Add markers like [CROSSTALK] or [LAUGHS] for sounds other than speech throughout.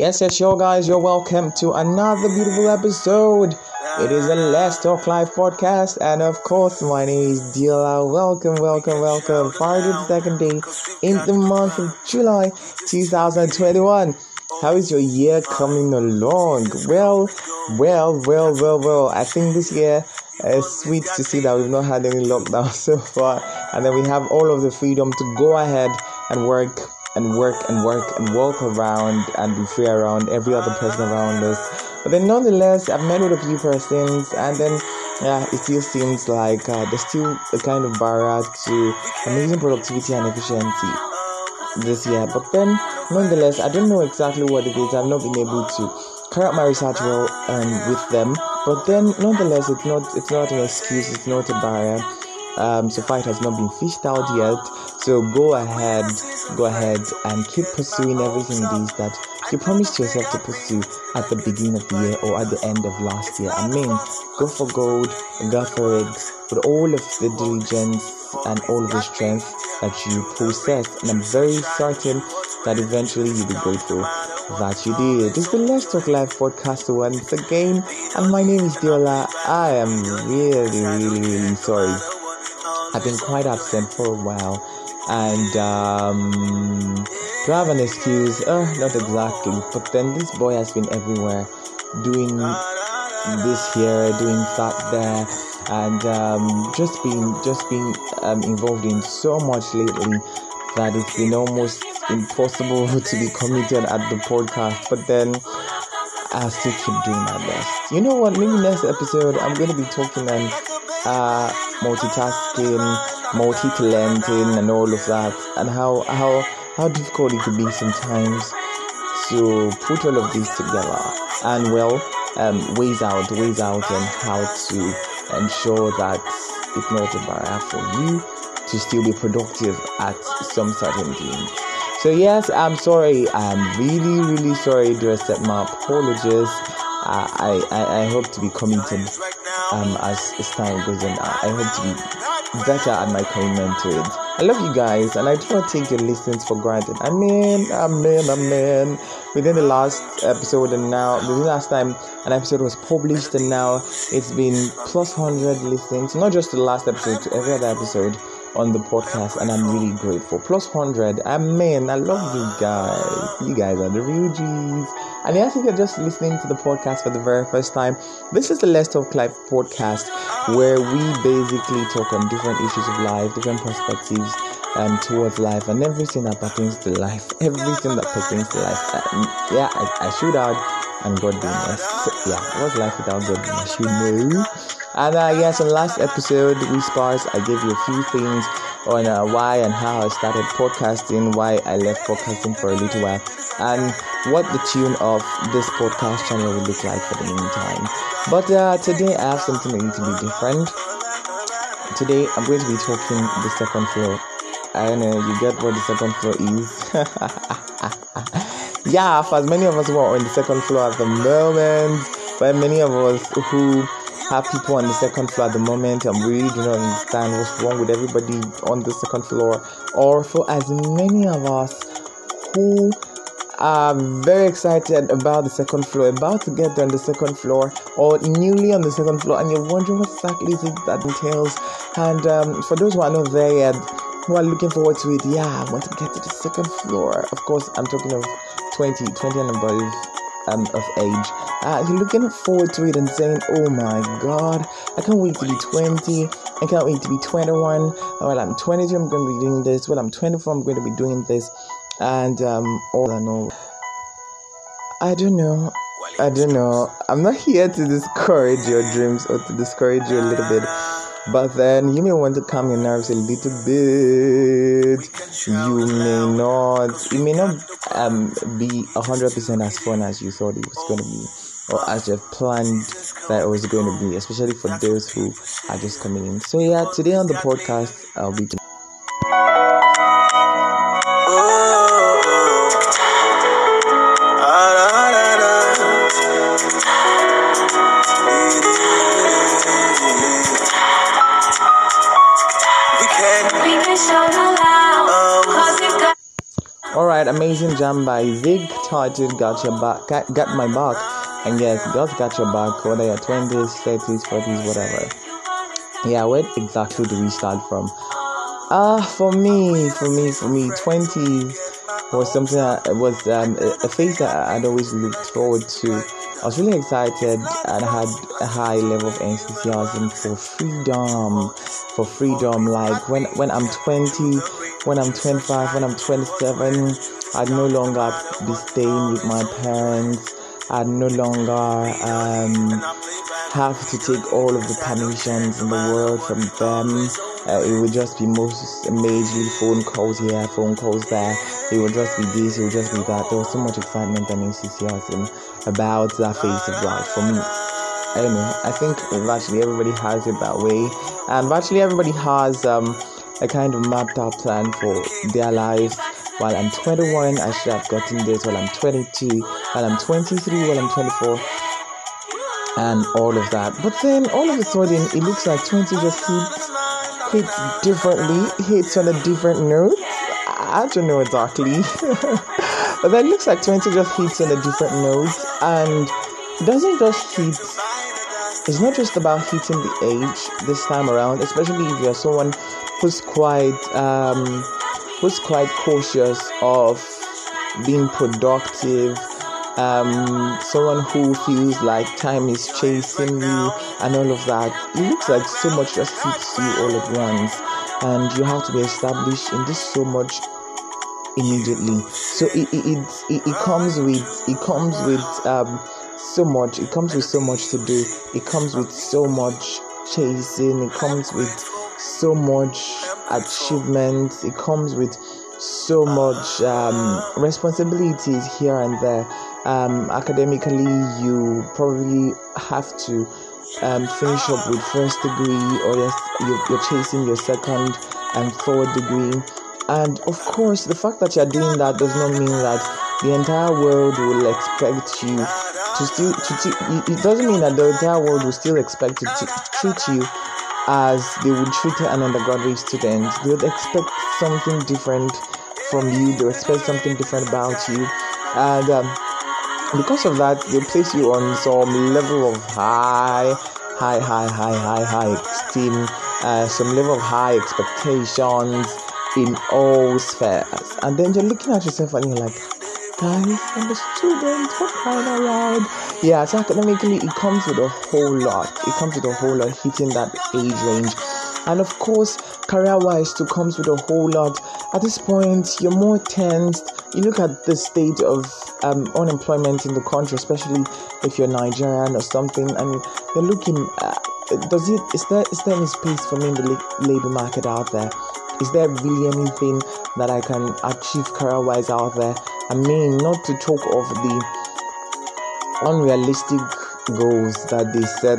Yes, yes, yo, guys, you're welcome to another beautiful episode. It is the Let's Talk Life podcast, and of course, my name is Diola. Welcome, welcome, welcome. Friday the second day in the month of July 2021. How is your year coming along? Well, well, well, well, well. I think this year is sweet to see that we've not had any lockdown [LAUGHS] so far, and then we have all of the freedom to go ahead and work and work and work and walk around and be free around every other person around us. But then, nonetheless, I've met with a few persons, and then yeah, it still seems like uh, there's still a kind of barrier to amazing productivity and efficiency this year. But then, nonetheless, I don't know exactly what it is. I've not been able to carry out my research well um, with them. But then, nonetheless, it's not it's not an excuse. It's not a barrier. Um, so far, it has not been fished out yet. So go ahead, go ahead and keep pursuing everything it is that you promised yourself to pursue at the beginning of the year or at the end of last year. I mean, go for gold, go for it with all of the diligence and all of the strength that you possess. And I'm very certain that eventually you'll be grateful that you did. This is the Let's Talk Life podcast once again, and my name is Diola. I am really, really, really sorry. I've been quite absent for a while, and um, to have an excuse, uh, not exactly. But then this boy has been everywhere, doing this here, doing that there, and um, just being just being um, involved in so much lately that it's been almost impossible [LAUGHS] to be committed at the podcast. But then I still keep doing my best. You know what? Maybe next episode I'm to be talking and uh, multitasking, multi-talenting, and all of that, and how how how difficult it could be sometimes to put all of this together. And well, um, ways out, ways out, and how to ensure that it's not a barrier for you to still be productive at some certain things. So yes, I'm sorry. I'm really, really sorry. Do accept my apologies. I, I, I hope to be committed um, as, as time goes on. I hope to be better at my commitment to it. I love you guys, and I do not take your listens for granted. I mean, I mean, I mean, within the last episode and now, within the last time an episode was published, and now it's been plus 100 listens, not just the last episode, to every other episode on the podcast, and I'm really grateful. Plus 100, I mean, I love you guys. You guys are the real G's. And yes, if you're just listening to the podcast for the very first time, this is the Let's Talk Life podcast where we basically talk on different issues of life, different perspectives um, towards life, and everything that pertains to life. Everything that pertains to life. Um, yeah, I, I should add, and God being us. Yeah, what's life without God being us? You know. And uh, yes, in the last episode, we spars, I gave you a few things on uh, why and how I started podcasting, why I left podcasting for a little while, and what the tune of this podcast channel will look like for the meantime. But uh, today I have something a little bit different. Today I'm going to be talking the second floor. I don't know, you get what the second floor is. [LAUGHS] yeah, for as many of us who are on the second floor at the moment, but many of us who have people on the second floor at the moment and really do not understand what's wrong with everybody on the second floor, or for as many of us who are very excited about the second floor, about to get there on the second floor, or newly on the second floor, and you're wondering what exactly is it that entails. And um, for those who are not there yet, who are looking forward to it, yeah, I want to get to the second floor. Of course, I'm talking of 20, 20 and above um, of age. Uh, you're looking forward to it and saying, Oh my god, I can't wait to be 20. I can't wait to be 21. Well, I'm 22, I'm going to be doing this. Well, I'm 24, I'm going to be doing this. And um, all I all. I don't know. I don't know. I'm not here to discourage your dreams or to discourage you a little bit. But then you may want to calm your nerves a little bit. You may not, it may not um, be 100% as fun as you thought it was going to be, or as you have planned that it was going to be, especially for those who are just coming in. So, yeah, today on the podcast, I'll be. Amazing jam by Zig Tarted, got your back, got, got my back, and yes, God's got your back, whether you're 20s, 30s, 40s, whatever. Yeah, where exactly do we start from? Ah, uh, for me, for me, for me, 20s was something that was um, a phase that I'd always looked forward to I was really excited and had a high level of enthusiasm for freedom, for freedom. Like when, when I'm 20, when I'm 25, when I'm 27, I'd no longer be staying with my parents. I'd no longer um, have to take all of the permissions in the world from them. Uh, it would just be most majorly phone calls here, phone calls there. It would just be this, it would just be that. There was so much excitement and enthusiasm about that phase of life for me. I know. I think virtually everybody has it that way, and virtually everybody has um, a kind of mapped out plan for their lives. While I'm 21, I should have gotten this. While I'm 22, while I'm 23, while I'm 24, and all of that. But then all of a sudden, it looks like 20 just hits hits differently, hits on a different note. I don't know exactly. [LAUGHS] but then looks like 20 just hits on a different note and doesn't just hit it's not just about hitting the age this time around, especially if you're someone who's quite um, who's quite cautious of being productive, um, someone who feels like time is chasing you and all of that. It looks like so much just hits you all at once, and you have to be established in this so much immediately. So it it, it, it comes with it comes with um, so much. It comes with so much to do. It comes with so much chasing. It comes with so much achievement. It comes with so much um, responsibilities here and there. Um, academically, you probably have to um, finish up with first degree, or you're, you're chasing your second and third degree and of course, the fact that you're doing that does not mean that the entire world will expect you to still to, to it doesn't mean that the entire world will still expect to, to treat you as they would treat an undergraduate student. They would expect something different from you. They would expect something different about you, and um, because of that, they place you on some level of high, high, high, high, high, high esteem, uh, some level of high expectations in all spheres. And then you're looking at yourself and you're like, guys, I'm a student, crying loud. Yeah, so academically, it comes with a whole lot. It comes with a whole lot hitting that age range. And of course, career wise, too, comes with a whole lot. At this point, you're more tensed. You look at the state of um, unemployment in the country, especially if you're Nigerian or something, and you're looking. Uh, does it is there is there any space for me in the labor market out there? is there really anything that I can achieve career wise out there? I mean, not to talk of the unrealistic goals that they set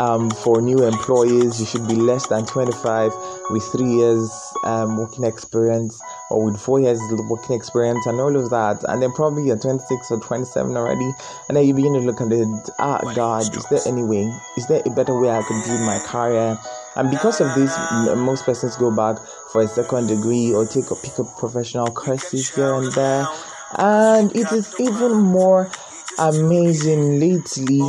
um, for new employees. You should be less than 25 with three years um, working experience or with four years working experience and all of that. And then probably you're 26 or 27 already. And then you begin to look at it, ah, God, is there any way? Is there a better way I could build my career? And because of this, most persons go back for a second degree or take or pick up professional courses here and there. And it is even more amazing lately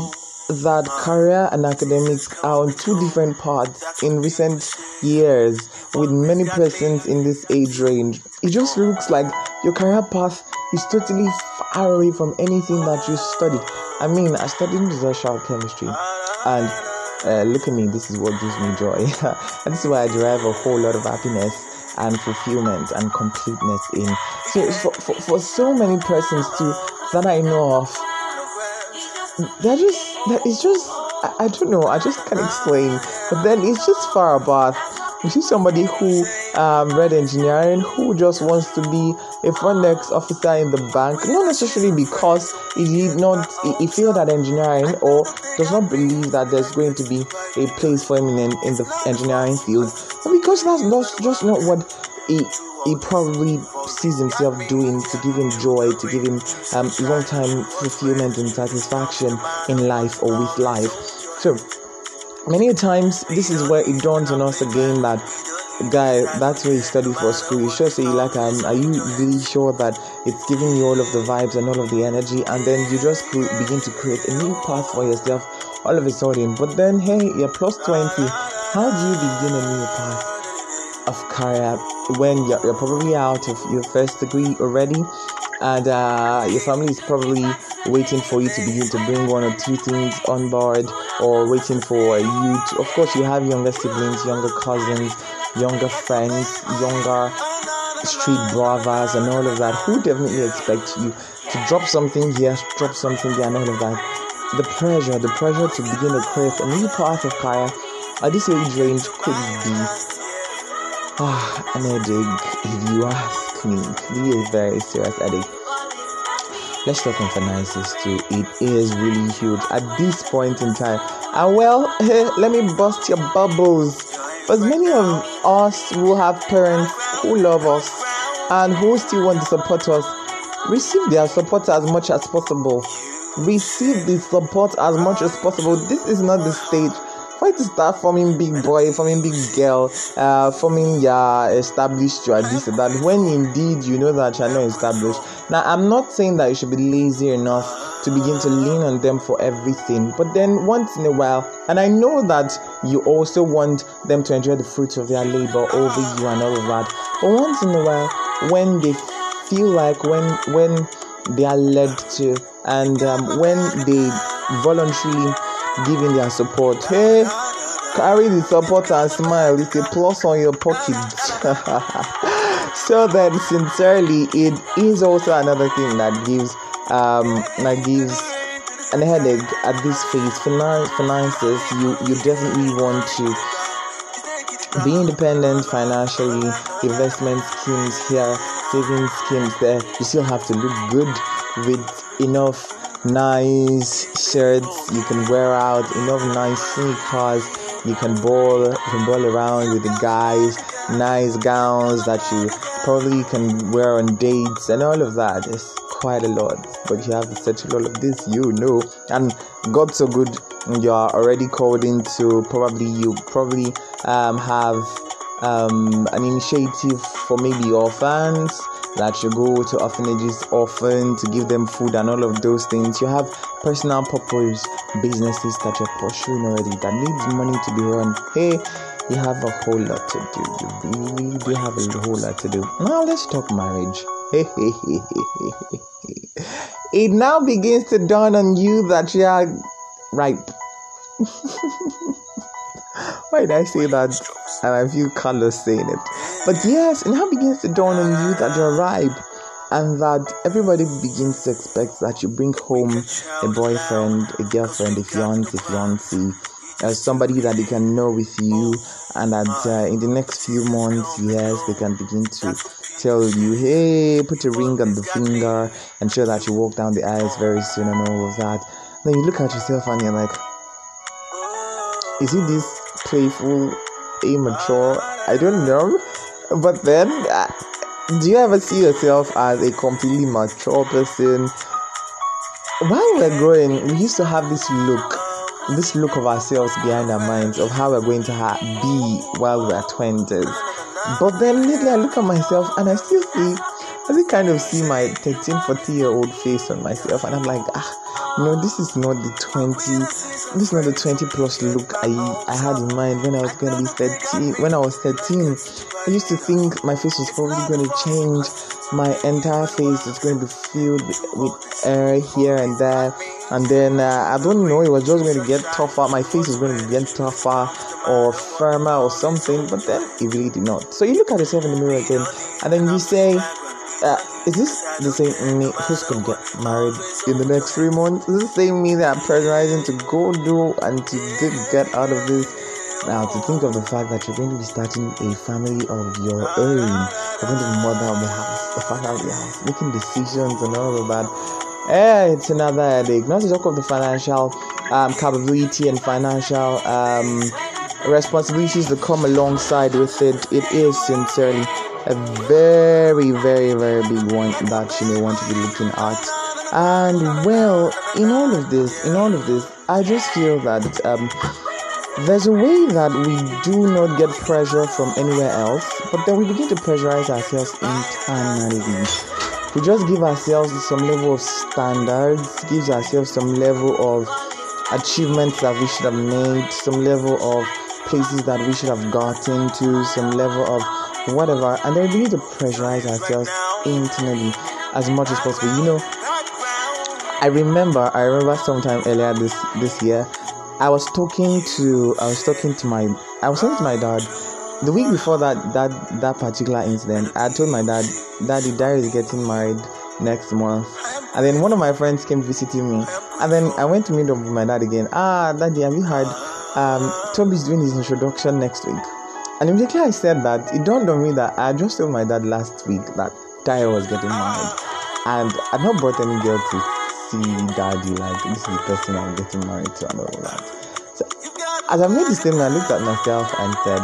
that career and academics are on two different paths in recent years with many persons in this age range. It just looks like your career path is totally far away from anything that you studied. I mean, I studied industrial chemistry and uh, look at me, this is what gives me joy. [LAUGHS] and this is why I derive a whole lot of happiness and fulfillment and completeness in. So, for, for, for so many persons too that I know of, they're just, that is just, I, I don't know, I just can't explain. But then it's just far above you see somebody who um, read engineering who just wants to be a front desk officer in the bank, not necessarily because he did not he, feel that engineering or does not believe that there's going to be a place for him in, in the engineering field, but because that's not just not what he he probably sees himself doing to give him joy, to give him um, long time fulfillment and satisfaction in life or with life. So many times this is where it dawns on us again that guy, that's where you study for school. You sure say like, um, are you really sure that it's giving you all of the vibes and all of the energy, and then you just begin to create a new path for yourself all of a sudden. But then, hey, you're plus twenty. How do you begin a new path of career when you're, you're probably out of your first degree already? And uh, your family is probably waiting for you to begin to bring one or two things on board or waiting for you to, of course you have younger siblings younger cousins younger friends younger street brothers and all of that. Who definitely expect you to drop something here drop something there and all of that? The pressure the pressure to begin to create a new path of career at this age range could be ah, an headache if you ask me. Really a very serious headache. Let's talk on finances too. It is really huge at this point in time. And well, [LAUGHS] let me bust your bubbles. But many of us who have parents who love us and who still want to support us, receive their support as much as possible. Receive the support as much as possible. This is not the stage to start forming big boy, forming big girl, uh, forming yeah established you are this that when indeed you know that you're not established. Now I'm not saying that you should be lazy enough to begin to lean on them for everything, but then once in a while, and I know that you also want them to enjoy the fruits of their labor over you and all of that, but once in a while, when they feel like when when they are led to and um, when they voluntarily giving their support. Hey, carry the support and smile. It's a plus on your pocket. [LAUGHS] so then, sincerely, it is also another thing that gives um that gives an headache at this phase. Finance, finances, you you definitely want to be independent financially. Investment schemes here, saving schemes there. You still have to look good with enough nice shirts you can wear out, enough nice sneakers you can ball you can ball around with the guys, nice gowns that you probably can wear on dates and all of that. It's quite a lot, but you have to settle all of this, you know. And God so good, you are already called into probably you probably um, have um, an initiative for maybe orphans that you go to orphanages often to give them food and all of those things. You have personal purpose businesses that you're pursuing already that needs money to be run. Hey, you have a whole lot to do. You really do have a whole lot to do. Now let's talk marriage. it now begins to dawn on you that you are ripe. [LAUGHS] Why did I say that? And I feel colors saying it. But yes, it now begins to dawn on you that you're ripe and that everybody begins to expect that you bring home a boyfriend, a girlfriend, a fiance, a fiancé, as somebody that they can know with you, and that uh, in the next few months, yes, they can begin to tell you, hey, put a ring on the finger and show that you walk down the aisles very soon and all of that. Then you look at yourself and you're like, is it this playful, immature? I don't know. But then, uh, do you ever see yourself as a completely mature person? While we're growing, we used to have this look, this look of ourselves behind our minds of how we're going to ha- be while we're 20s. But then lately, I look at myself and I still see, I still kind of see my 13, 14 year old face on myself, and I'm like, ah, no, this is not the 20, this is not the 20 plus look I, I had in mind when I was going to be 13. When I was 13, I used to think my face was probably going to change. My entire face was going to be filled with, with hair here and there. And then uh, I don't know, it was just going to get tougher. My face was going to get tougher or firmer or something. But then it really did not. So you look at yourself in the mirror again, and then you say, uh, is this the same me who's gonna get married in the next three months? Is this the same me that I'm pressurizing to go do and to get out of this? Now, to think of the fact that you're going to be starting a family of your own, you're going to be mother of the house, the father of the house, making decisions and all of that. Eh, it's another headache. Not to talk of the financial um, capability and financial um, responsibilities that come alongside with it. It is sincerely a very, very, very big one that you may want to be looking at. And well, in all of this, in all of this, I just feel that um, there's a way that we do not get pressure from anywhere else, but then we begin to pressurize ourselves internally. We just give ourselves some level of standards, gives ourselves some level of achievements that we should have made, some level of places that we should have gotten to, some level of whatever, and then we begin to pressurize ourselves internally as much as possible. You know, I remember, I remember sometime earlier this this year, I was talking to, I was talking to my, I was talking to my dad. The week before that, that that particular incident, I told my dad, Daddy, Dad is getting married next month. And then one of my friends came visiting me, and then I went to meet up with my dad again. Ah, Daddy, have you heard? Um, Toby's doing his introduction next week. And immediately I said that, it dawned on me that I just told my dad last week that Dyer was getting married. And I'd not brought any girl to see daddy, like, this is the person I'm getting married to, and all that. So, as I made this statement, I looked at myself and said,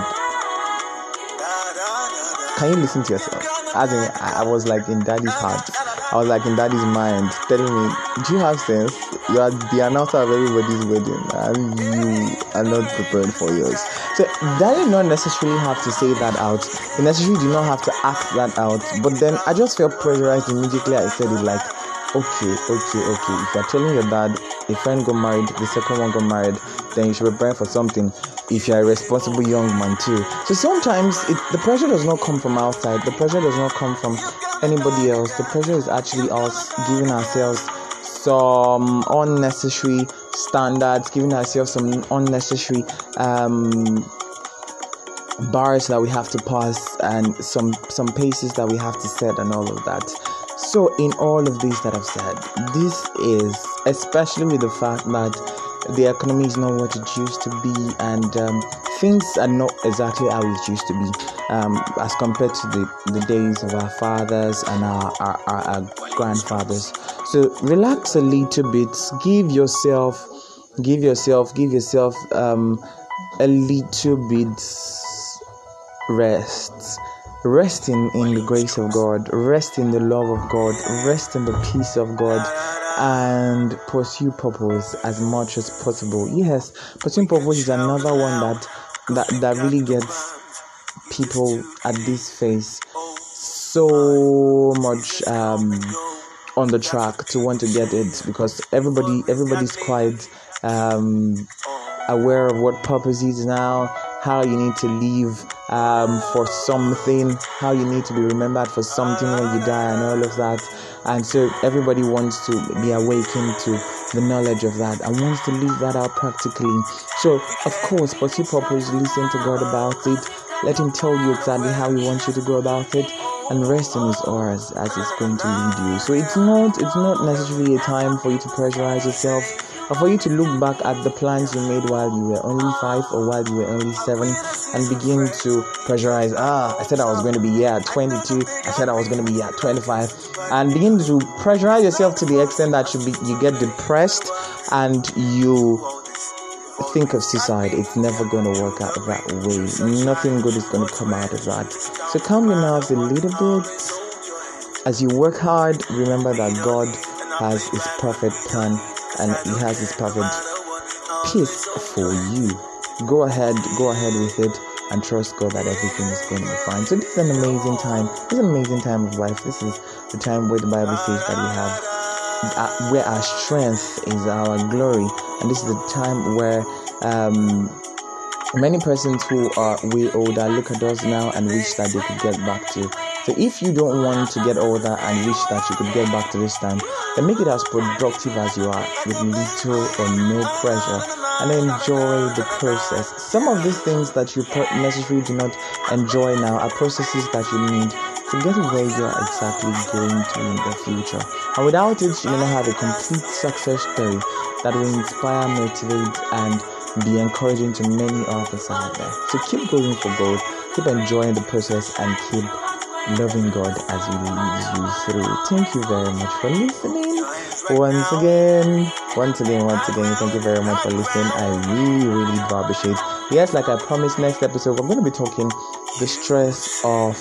Can you listen to yourself? As in, I was like in daddy's heart. I was like in daddy's mind, telling me, Do you have sense? You are the announcer of everybody's wedding, and you are not prepared for yours. So, daddy not necessarily have to say that out. He necessarily do not have to act that out. But then I just felt pressurized immediately. I said it like, okay, okay, okay. If you're telling your dad a friend got married, the second one got married, then you should prepare for something. If you're a responsible young man too. So sometimes it, the pressure does not come from outside. The pressure does not come from anybody else. The pressure is actually us giving ourselves some unnecessary standards, giving ourselves some unnecessary um, bars that we have to pass and some some paces that we have to set and all of that. So in all of these that I've said, this is especially with the fact that the economy is not what it used to be and um, things are not exactly how it used to be um, as compared to the, the days of our fathers and our, our, our, our grandfathers. So relax a little bit. Give yourself give yourself give yourself um, a little bit rest. Rest in, in the grace of god. Rest in the love of god. Rest in the peace of god and pursue purpose as much as possible. Yes pursuing purpose is another one that that that really gets people at this phase so much um on the track to want to get it because everybody everybody's quite um aware of what purpose is now how you need to live um, for something, how you need to be remembered for something when you die, and all of that. And so everybody wants to be awakened to the knowledge of that and wants to live that out practically. So, of course, pursue purpose, listen to God about it, let Him tell you exactly how He wants you to go about it. And rest in His oars as it's going to lead you. So it's not it's not necessarily a time for you to pressurize yourself or for you to look back at the plans you made while you were only five or while you were only seven and begin to pressurize. Ah, I said I was going to be here at 22. I said I was going to be here at 25, and begin to pressurize yourself to the extent that you be, you get depressed and you think of suicide. It's never going to work out that way. Nothing good is going to come out of that. So calm your nerves a little bit. As you work hard, remember that God has His perfect plan and He has His perfect peace for you. Go ahead, go ahead with it, and trust God that everything is going to be fine. So this is an amazing time. This is an amazing time of life. This is the time where the Bible says that we have where our strength is our glory, and this is the time where um, many persons who are way older look at us now and wish that they could get back to. So if you don't want to get older and wish that you could get back to this time, then make it as productive as you are with little or no pressure and enjoy the process. Some of these things that you necessarily do not enjoy now are processes that you need to get where you are exactly going to in the future. And without it, you may not have a complete success story that will inspire, motivate, and be encouraging to many others out there. So keep going for gold, keep enjoying the process, and keep loving God as He leads you through. Thank you very much for listening. Once again, once again, once again, thank you very much for listening. I really, really do appreciate. Yes, like I promised, next episode we're going to be talking the stress of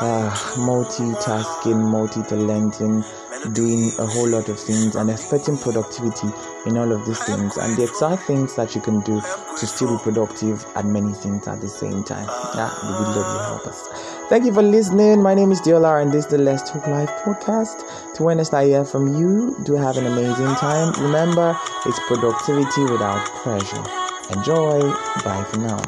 uh, multitasking, multi-talenting, doing a whole lot of things and expecting productivity in all of these things. And the exact things that you can do to still be productive at many things at the same time. Yeah, it would really help us. Thank you for listening. My name is Diola, and this is the Let's Talk Life podcast. To witness I hear from you, do have an amazing time. Remember, it's productivity without pressure. Enjoy. Bye for now.